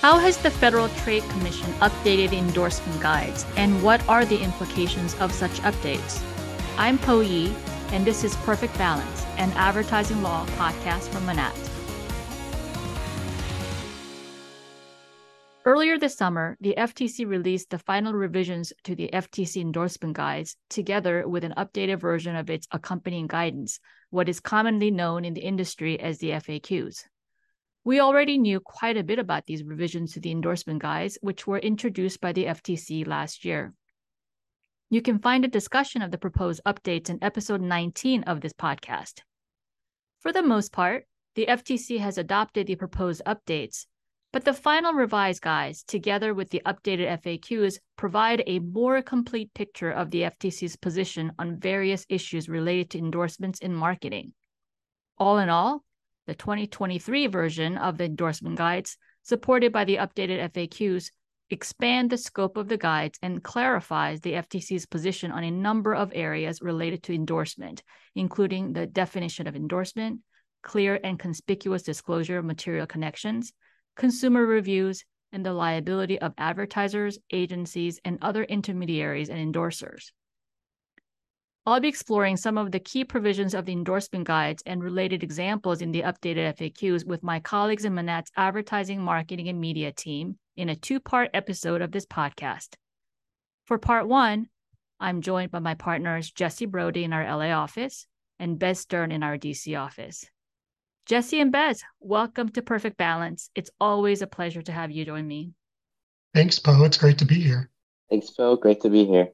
How has the Federal Trade Commission updated endorsement guides, and what are the implications of such updates? I'm Po Yi, and this is Perfect Balance, an advertising law podcast from Manatt. Earlier this summer, the FTC released the final revisions to the FTC endorsement guides, together with an updated version of its accompanying guidance, what is commonly known in the industry as the FAQs. We already knew quite a bit about these revisions to the endorsement guides, which were introduced by the FTC last year. You can find a discussion of the proposed updates in episode 19 of this podcast. For the most part, the FTC has adopted the proposed updates, but the final revised guides, together with the updated FAQs, provide a more complete picture of the FTC's position on various issues related to endorsements in marketing. All in all, the 2023 version of the endorsement guides, supported by the updated FAQs, expand the scope of the guides and clarifies the FTC's position on a number of areas related to endorsement, including the definition of endorsement, clear and conspicuous disclosure of material connections, consumer reviews, and the liability of advertisers, agencies, and other intermediaries and endorsers. I'll be exploring some of the key provisions of the endorsement guides and related examples in the updated FAQs with my colleagues in Manatt's advertising, marketing, and media team in a two part episode of this podcast. For part one, I'm joined by my partners Jesse Brody in our LA office and Bez Stern in our DC office. Jesse and Bez, welcome to Perfect Balance. It's always a pleasure to have you join me. Thanks, Po. It's great to be here. Thanks, Po. Great to be here.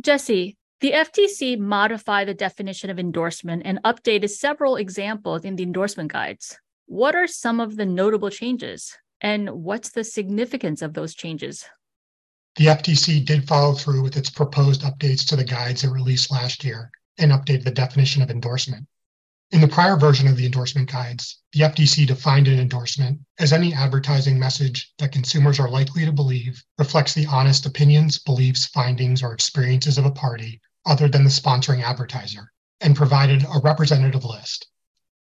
Jesse, the FTC modified the definition of endorsement and updated several examples in the endorsement guides. What are some of the notable changes? And what's the significance of those changes? The FTC did follow through with its proposed updates to the guides it released last year and updated the definition of endorsement. In the prior version of the endorsement guides, the FTC defined an endorsement as any advertising message that consumers are likely to believe reflects the honest opinions, beliefs, findings, or experiences of a party other than the sponsoring advertiser and provided a representative list.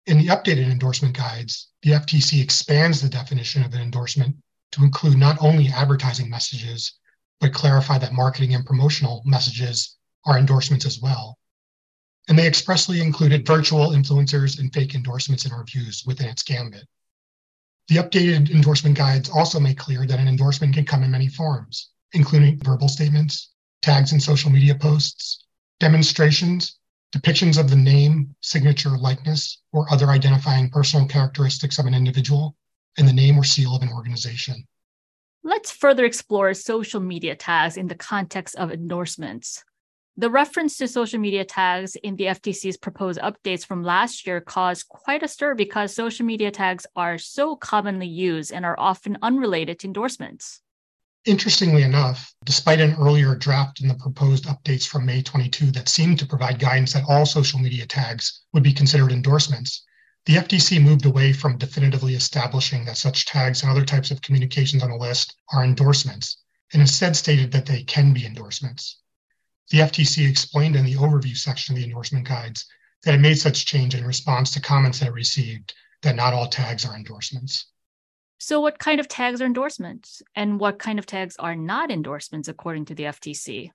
In the updated endorsement guides, the FTC expands the definition of an endorsement to include not only advertising messages, but clarify that marketing and promotional messages are endorsements as well. And they expressly included virtual influencers and fake endorsements and reviews within its gambit. The updated endorsement guides also make clear that an endorsement can come in many forms, including verbal statements, tags in social media posts, demonstrations, depictions of the name, signature, likeness, or other identifying personal characteristics of an individual, and the name or seal of an organization. Let's further explore social media tags in the context of endorsements. The reference to social media tags in the FTC's proposed updates from last year caused quite a stir because social media tags are so commonly used and are often unrelated to endorsements. Interestingly enough, despite an earlier draft in the proposed updates from May 22 that seemed to provide guidance that all social media tags would be considered endorsements, the FTC moved away from definitively establishing that such tags and other types of communications on a list are endorsements, and instead stated that they can be endorsements. The FTC explained in the overview section of the endorsement guides that it made such change in response to comments that it received that not all tags are endorsements. So, what kind of tags are endorsements and what kind of tags are not endorsements according to the FTC?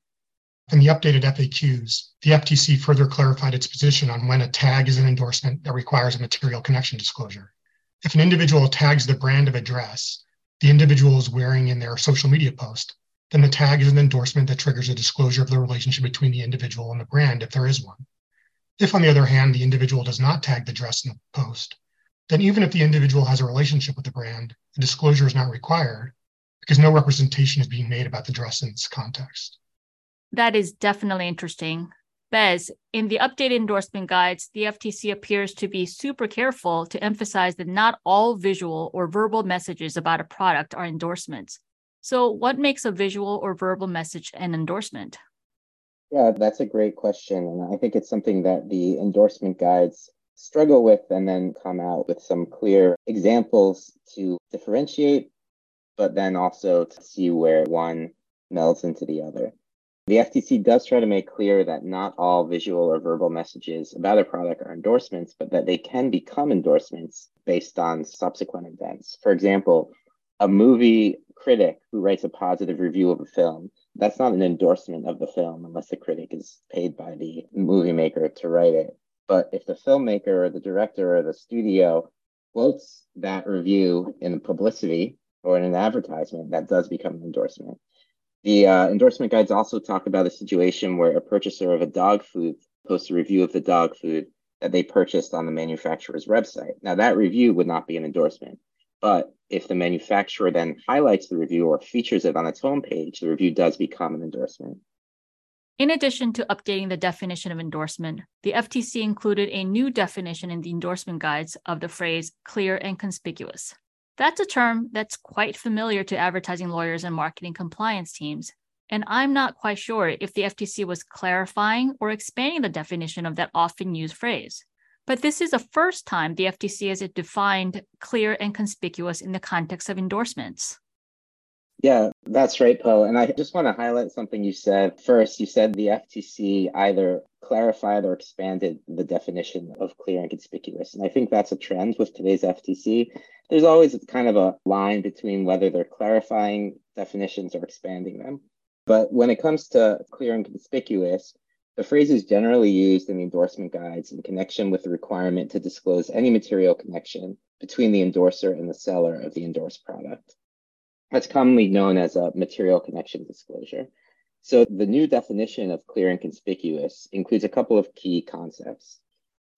In the updated FAQs, the FTC further clarified its position on when a tag is an endorsement that requires a material connection disclosure. If an individual tags the brand of a dress the individual is wearing in their social media post, then the tag is an endorsement that triggers a disclosure of the relationship between the individual and the brand if there is one. If, on the other hand, the individual does not tag the dress in the post, then even if the individual has a relationship with the brand, the disclosure is not required because no representation is being made about the dress in this context. That is definitely interesting. Bez, in the updated endorsement guides, the FTC appears to be super careful to emphasize that not all visual or verbal messages about a product are endorsements. So, what makes a visual or verbal message an endorsement? Yeah, that's a great question. And I think it's something that the endorsement guides struggle with and then come out with some clear examples to differentiate, but then also to see where one melds into the other. The FTC does try to make clear that not all visual or verbal messages about a product are endorsements, but that they can become endorsements based on subsequent events. For example, a movie critic who writes a positive review of a film, that's not an endorsement of the film unless the critic is paid by the movie maker to write it. But if the filmmaker or the director or the studio quotes that review in publicity or in an advertisement, that does become an endorsement. The uh, endorsement guides also talk about a situation where a purchaser of a dog food posts a review of the dog food that they purchased on the manufacturer's website. Now, that review would not be an endorsement, but if the manufacturer then highlights the review or features it on its homepage, the review does become an endorsement. In addition to updating the definition of endorsement, the FTC included a new definition in the endorsement guides of the phrase clear and conspicuous. That's a term that's quite familiar to advertising lawyers and marketing compliance teams, and I'm not quite sure if the FTC was clarifying or expanding the definition of that often used phrase. But this is the first time the FTC has defined clear and conspicuous in the context of endorsements. Yeah, that's right, Po. And I just want to highlight something you said. First, you said the FTC either clarified or expanded the definition of clear and conspicuous. And I think that's a trend with today's FTC. There's always kind of a line between whether they're clarifying definitions or expanding them. But when it comes to clear and conspicuous, the phrase is generally used in the endorsement guides in connection with the requirement to disclose any material connection between the endorser and the seller of the endorsed product. That's commonly known as a material connection disclosure. So the new definition of clear and conspicuous includes a couple of key concepts.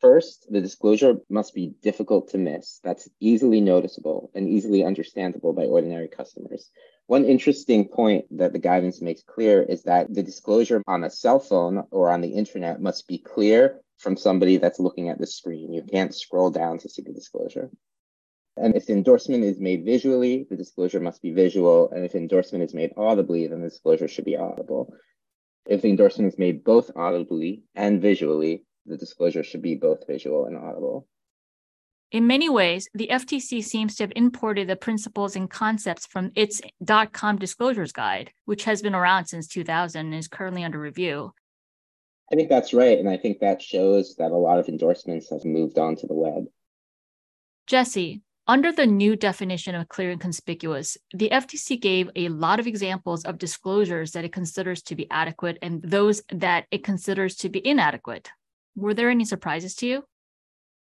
First, the disclosure must be difficult to miss. That's easily noticeable and easily understandable by ordinary customers. One interesting point that the guidance makes clear is that the disclosure on a cell phone or on the internet must be clear from somebody that's looking at the screen. You can't scroll down to see the disclosure. And if the endorsement is made visually, the disclosure must be visual. And if endorsement is made audibly, then the disclosure should be audible. If the endorsement is made both audibly and visually, the disclosure should be both visual and audible. In many ways, the FTC seems to have imported the principles and concepts from its .com disclosures guide, which has been around since 2000 and is currently under review. I think that's right, and I think that shows that a lot of endorsements have moved on to the web. Jesse, under the new definition of clear and conspicuous, the FTC gave a lot of examples of disclosures that it considers to be adequate and those that it considers to be inadequate. Were there any surprises to you?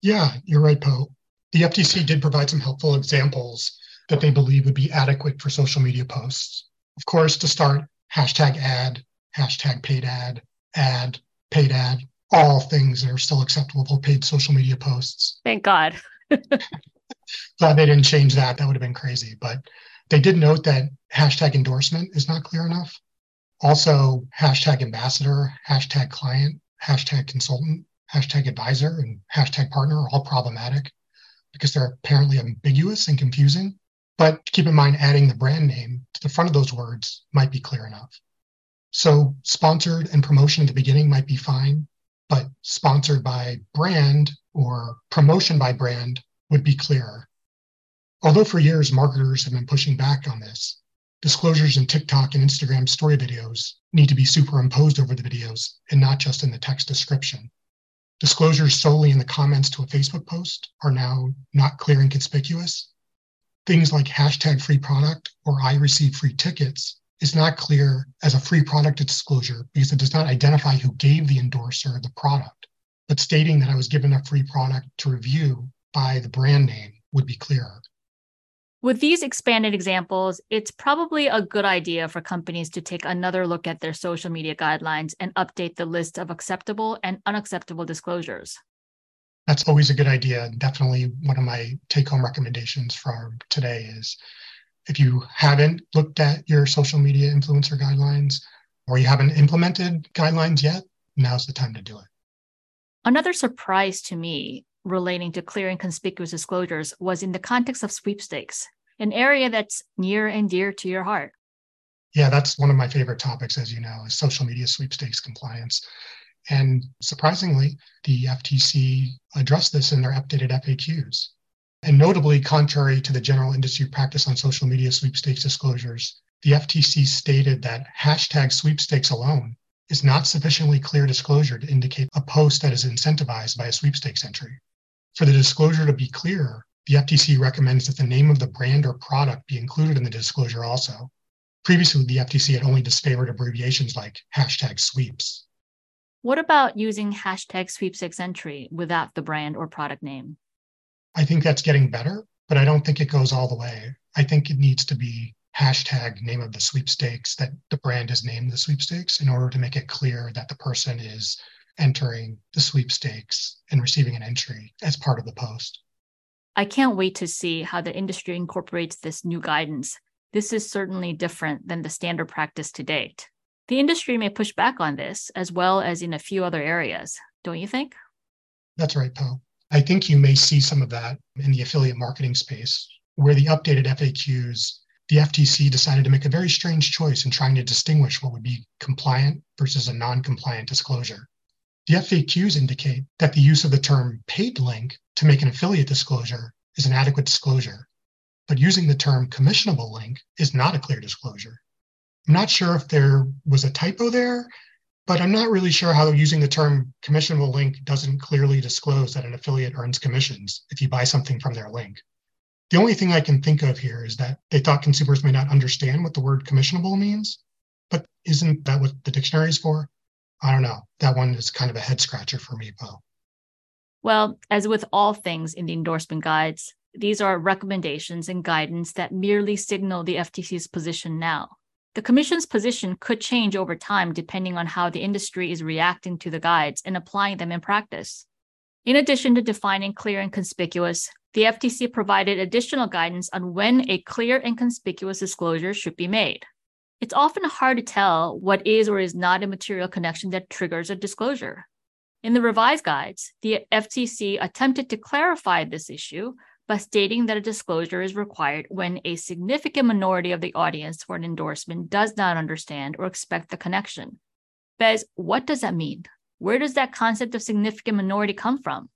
Yeah, you're right, Po. The FTC did provide some helpful examples that they believe would be adequate for social media posts. Of course, to start, hashtag ad, hashtag paid ad, ad, paid ad, all things that are still acceptable for paid social media posts. Thank God. Glad they didn't change that. That would have been crazy. But they did note that hashtag endorsement is not clear enough. Also, hashtag ambassador, hashtag client, hashtag consultant, hashtag advisor, and hashtag partner are all problematic because they're apparently ambiguous and confusing. But keep in mind, adding the brand name to the front of those words might be clear enough. So, sponsored and promotion at the beginning might be fine, but sponsored by brand or promotion by brand would be clearer. Although for years marketers have been pushing back on this, disclosures in TikTok and Instagram story videos need to be superimposed over the videos and not just in the text description. Disclosures solely in the comments to a Facebook post are now not clear and conspicuous. Things like hashtag free product or I receive free tickets is not clear as a free product disclosure because it does not identify who gave the endorser the product. But stating that I was given a free product to review by the brand name would be clearer. With these expanded examples, it's probably a good idea for companies to take another look at their social media guidelines and update the list of acceptable and unacceptable disclosures. That's always a good idea. Definitely one of my take home recommendations for today is if you haven't looked at your social media influencer guidelines or you haven't implemented guidelines yet, now's the time to do it. Another surprise to me relating to clear and conspicuous disclosures was in the context of sweepstakes, an area that's near and dear to your heart. Yeah, that's one of my favorite topics, as you know, is social media sweepstakes compliance. And surprisingly, the FTC addressed this in their updated FAQs. And notably, contrary to the general industry practice on social media sweepstakes disclosures, the FTC stated that hashtag sweepstakes alone is not sufficiently clear disclosure to indicate a post that is incentivized by a sweepstakes entry. For the disclosure to be clear, the FTC recommends that the name of the brand or product be included in the disclosure also. Previously, the FTC had only disfavored abbreviations like hashtag sweeps. What about using hashtag sweepstakes entry without the brand or product name? I think that's getting better, but I don't think it goes all the way. I think it needs to be hashtag name of the sweepstakes that the brand is named the sweepstakes in order to make it clear that the person is entering the sweepstakes and receiving an entry as part of the post. I can't wait to see how the industry incorporates this new guidance. This is certainly different than the standard practice to date. The industry may push back on this as well as in a few other areas, don't you think? That's right, Po. I think you may see some of that in the affiliate marketing space, where the updated FAQs, the FTC decided to make a very strange choice in trying to distinguish what would be compliant versus a non compliant disclosure. The FAQs indicate that the use of the term paid link to make an affiliate disclosure is an adequate disclosure, but using the term commissionable link is not a clear disclosure. I'm not sure if there was a typo there, but I'm not really sure how using the term commissionable link doesn't clearly disclose that an affiliate earns commissions if you buy something from their link. The only thing I can think of here is that they thought consumers may not understand what the word commissionable means, but isn't that what the dictionary is for? I don't know. That one is kind of a head scratcher for me, Po. Well, as with all things in the endorsement guides, these are recommendations and guidance that merely signal the FTC's position now. The Commission's position could change over time depending on how the industry is reacting to the guides and applying them in practice. In addition to defining clear and conspicuous, the FTC provided additional guidance on when a clear and conspicuous disclosure should be made. It's often hard to tell what is or is not a material connection that triggers a disclosure. In the revised guides, the FTC attempted to clarify this issue by stating that a disclosure is required when a significant minority of the audience for an endorsement does not understand or expect the connection. Bez, what does that mean? Where does that concept of significant minority come from?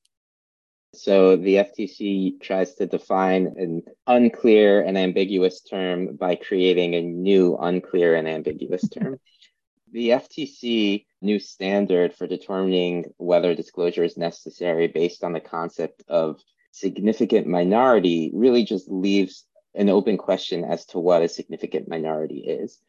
So the FTC tries to define an unclear and ambiguous term by creating a new unclear and ambiguous term. the FTC new standard for determining whether disclosure is necessary based on the concept of significant minority really just leaves an open question as to what a significant minority is.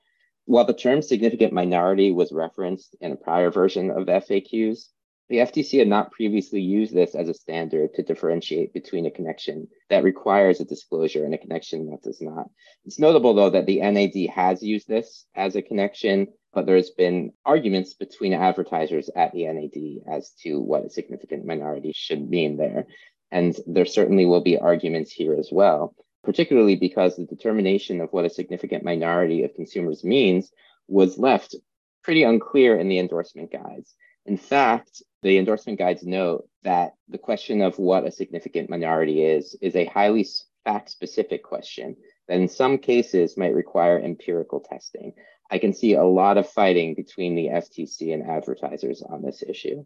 While the term significant minority was referenced in a prior version of FAQs, the FTC had not previously used this as a standard to differentiate between a connection that requires a disclosure and a connection that does not. It's notable, though, that the NAD has used this as a connection, but there's been arguments between advertisers at the NAD as to what a significant minority should mean there. And there certainly will be arguments here as well, particularly because the determination of what a significant minority of consumers means was left pretty unclear in the endorsement guides. In fact, the endorsement guides note that the question of what a significant minority is is a highly fact specific question that in some cases might require empirical testing. I can see a lot of fighting between the FTC and advertisers on this issue.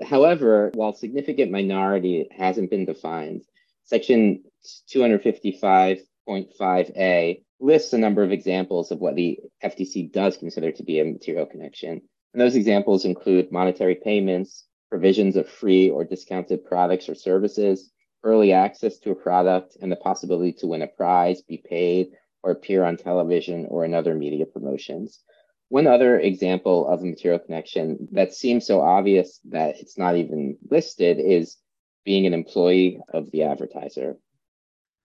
However, while significant minority hasn't been defined, Section 255.5a lists a number of examples of what the FTC does consider to be a material connection. And those examples include monetary payments, provisions of free or discounted products or services, early access to a product, and the possibility to win a prize, be paid, or appear on television or in other media promotions. One other example of a material connection that seems so obvious that it's not even listed is being an employee of the advertiser.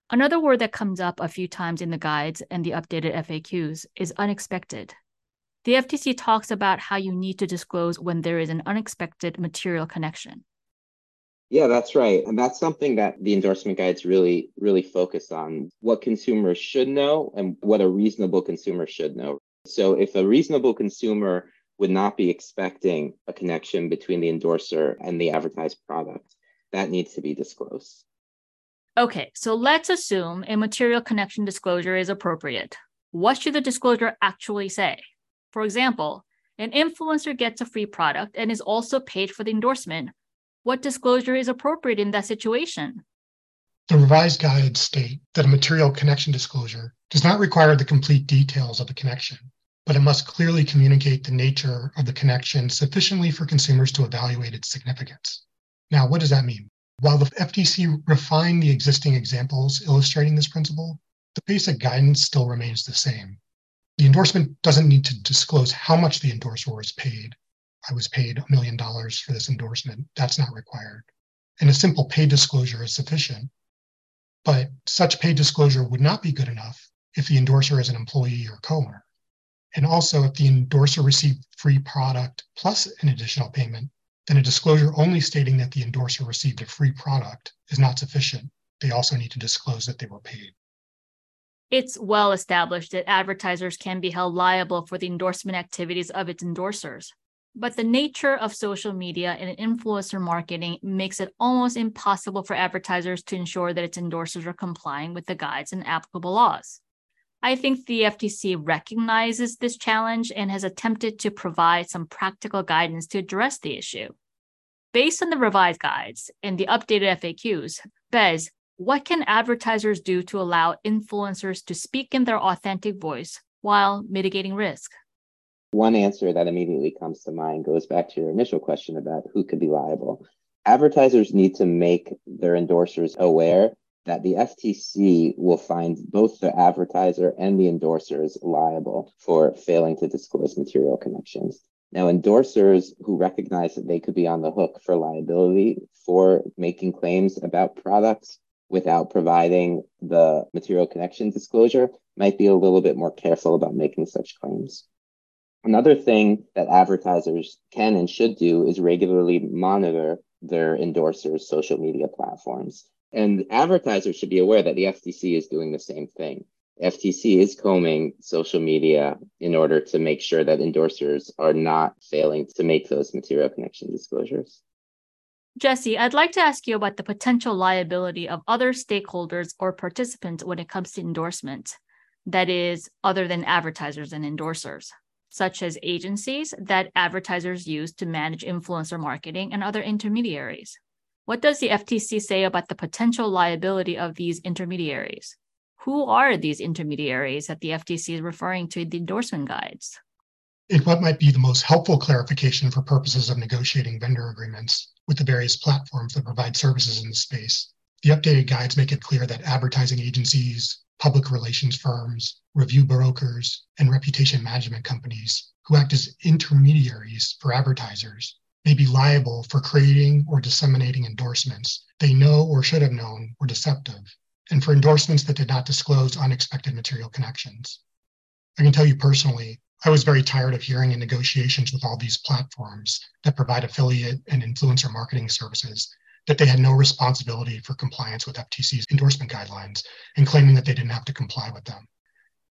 Another word that comes up a few times in the guides and the updated FAQs is unexpected. The FTC talks about how you need to disclose when there is an unexpected material connection. Yeah, that's right. And that's something that the endorsement guides really, really focus on what consumers should know and what a reasonable consumer should know. So if a reasonable consumer would not be expecting a connection between the endorser and the advertised product, that needs to be disclosed. Okay, so let's assume a material connection disclosure is appropriate. What should the disclosure actually say? For example, an influencer gets a free product and is also paid for the endorsement. What disclosure is appropriate in that situation? The revised guides state that a material connection disclosure does not require the complete details of the connection, but it must clearly communicate the nature of the connection sufficiently for consumers to evaluate its significance. Now, what does that mean? While the FTC refined the existing examples illustrating this principle, the basic guidance still remains the same. The endorsement doesn't need to disclose how much the endorser was paid. I was paid a million dollars for this endorsement. That's not required. And a simple pay disclosure is sufficient. But such pay disclosure would not be good enough if the endorser is an employee or co owner. And also, if the endorser received free product plus an additional payment, then a disclosure only stating that the endorser received a free product is not sufficient. They also need to disclose that they were paid. It's well established that advertisers can be held liable for the endorsement activities of its endorsers. But the nature of social media and influencer marketing makes it almost impossible for advertisers to ensure that its endorsers are complying with the guides and applicable laws. I think the FTC recognizes this challenge and has attempted to provide some practical guidance to address the issue. Based on the revised guides and the updated FAQs, Bez, what can advertisers do to allow influencers to speak in their authentic voice while mitigating risk? One answer that immediately comes to mind goes back to your initial question about who could be liable. Advertisers need to make their endorsers aware that the FTC will find both the advertiser and the endorsers liable for failing to disclose material connections. Now, endorsers who recognize that they could be on the hook for liability for making claims about products without providing the material connection disclosure might be a little bit more careful about making such claims. Another thing that advertisers can and should do is regularly monitor their endorsers' social media platforms. And advertisers should be aware that the FTC is doing the same thing. FTC is combing social media in order to make sure that endorsers are not failing to make those material connection disclosures. Jesse, I'd like to ask you about the potential liability of other stakeholders or participants when it comes to endorsement, that is, other than advertisers and endorsers, such as agencies that advertisers use to manage influencer marketing and other intermediaries. What does the FTC say about the potential liability of these intermediaries? Who are these intermediaries that the FTC is referring to in the endorsement guides? In what might be the most helpful clarification for purposes of negotiating vendor agreements with the various platforms that provide services in the space. The updated guides make it clear that advertising agencies, public relations firms, review brokers, and reputation management companies who act as intermediaries for advertisers may be liable for creating or disseminating endorsements they know or should have known were deceptive, and for endorsements that did not disclose unexpected material connections. I can tell you personally, I was very tired of hearing in negotiations with all these platforms that provide affiliate and influencer marketing services that they had no responsibility for compliance with FTC's endorsement guidelines and claiming that they didn't have to comply with them.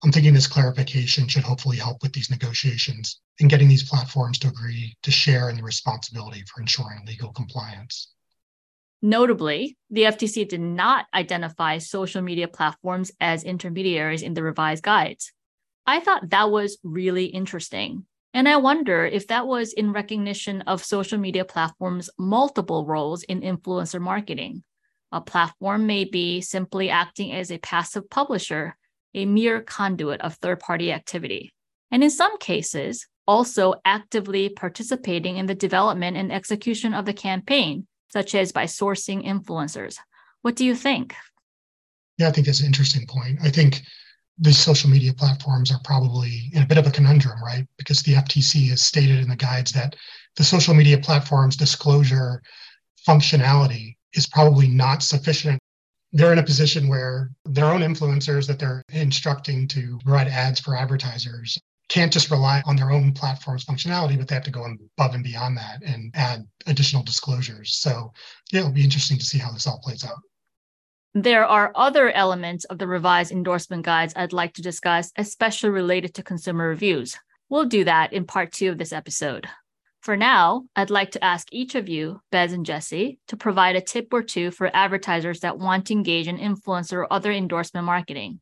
I'm thinking this clarification should hopefully help with these negotiations and getting these platforms to agree to share in the responsibility for ensuring legal compliance. Notably, the FTC did not identify social media platforms as intermediaries in the revised guides. I thought that was really interesting. And I wonder if that was in recognition of social media platforms' multiple roles in influencer marketing. A platform may be simply acting as a passive publisher, a mere conduit of third party activity. And in some cases, also actively participating in the development and execution of the campaign, such as by sourcing influencers. What do you think? Yeah, I think that's an interesting point. I think these social media platforms are probably in a bit of a conundrum, right? Because the FTC has stated in the guides that the social media platform's disclosure functionality is probably not sufficient. They're in a position where their own influencers that they're instructing to provide ads for advertisers can't just rely on their own platform's functionality, but they have to go above and beyond that and add additional disclosures. So, yeah, it'll be interesting to see how this all plays out. There are other elements of the revised endorsement guides I'd like to discuss, especially related to consumer reviews. We'll do that in part two of this episode. For now, I'd like to ask each of you, Bez and Jesse, to provide a tip or two for advertisers that want to engage in influencer or other endorsement marketing.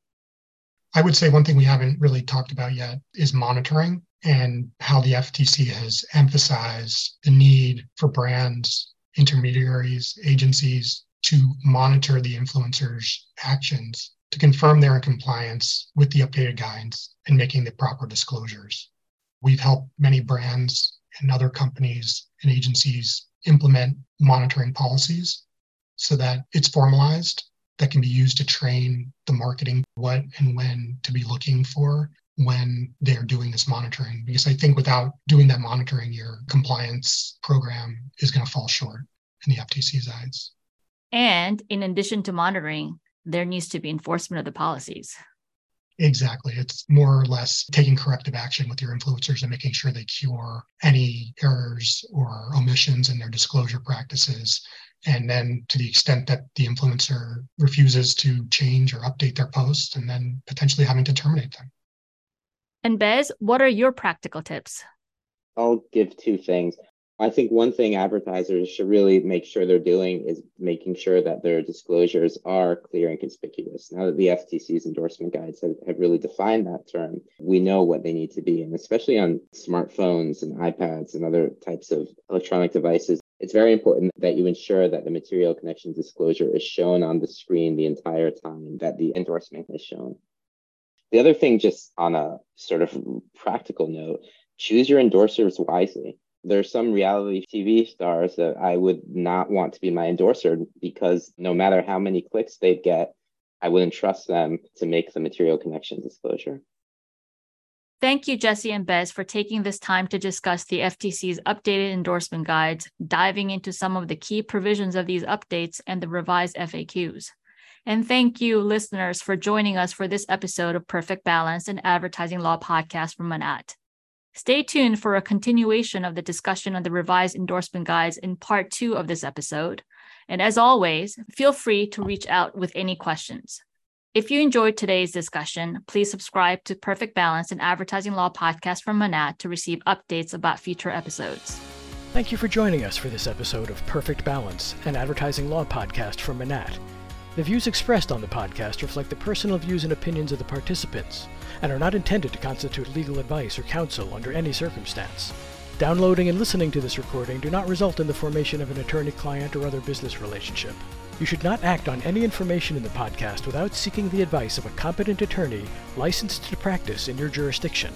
I would say one thing we haven't really talked about yet is monitoring and how the FTC has emphasized the need for brands, intermediaries, agencies to monitor the influencers' actions to confirm they're in compliance with the updated guides and making the proper disclosures. We've helped many brands and other companies and agencies implement monitoring policies. so that it's formalized that can be used to train the marketing what and when to be looking for when they're doing this monitoring. Because I think without doing that monitoring, your compliance program is going to fall short in the FTC's eyes. And in addition to monitoring, there needs to be enforcement of the policies. Exactly. It's more or less taking corrective action with your influencers and making sure they cure any errors or omissions in their disclosure practices. And then, to the extent that the influencer refuses to change or update their posts, and then potentially having to terminate them. And Bez, what are your practical tips? I'll give two things. I think one thing advertisers should really make sure they're doing is making sure that their disclosures are clear and conspicuous. Now that the FTC's endorsement guides have, have really defined that term, we know what they need to be. And especially on smartphones and iPads and other types of electronic devices, it's very important that you ensure that the material connection disclosure is shown on the screen the entire time that the endorsement is shown. The other thing, just on a sort of practical note, choose your endorsers wisely there's some reality TV stars that I would not want to be my endorser because no matter how many clicks they'd get, I wouldn't trust them to make the material connection disclosure. Thank you, Jesse and Bez, for taking this time to discuss the FTC's updated endorsement guides, diving into some of the key provisions of these updates and the revised FAQs. And thank you, listeners, for joining us for this episode of Perfect Balance, an advertising law podcast from Manatt. Stay tuned for a continuation of the discussion on the revised endorsement guides in part two of this episode. And as always, feel free to reach out with any questions. If you enjoyed today's discussion, please subscribe to Perfect Balance, and advertising law podcast from Manatt, to receive updates about future episodes. Thank you for joining us for this episode of Perfect Balance, an advertising law podcast from Manatt. The views expressed on the podcast reflect the personal views and opinions of the participants and are not intended to constitute legal advice or counsel under any circumstance. Downloading and listening to this recording do not result in the formation of an attorney client or other business relationship. You should not act on any information in the podcast without seeking the advice of a competent attorney licensed to practice in your jurisdiction.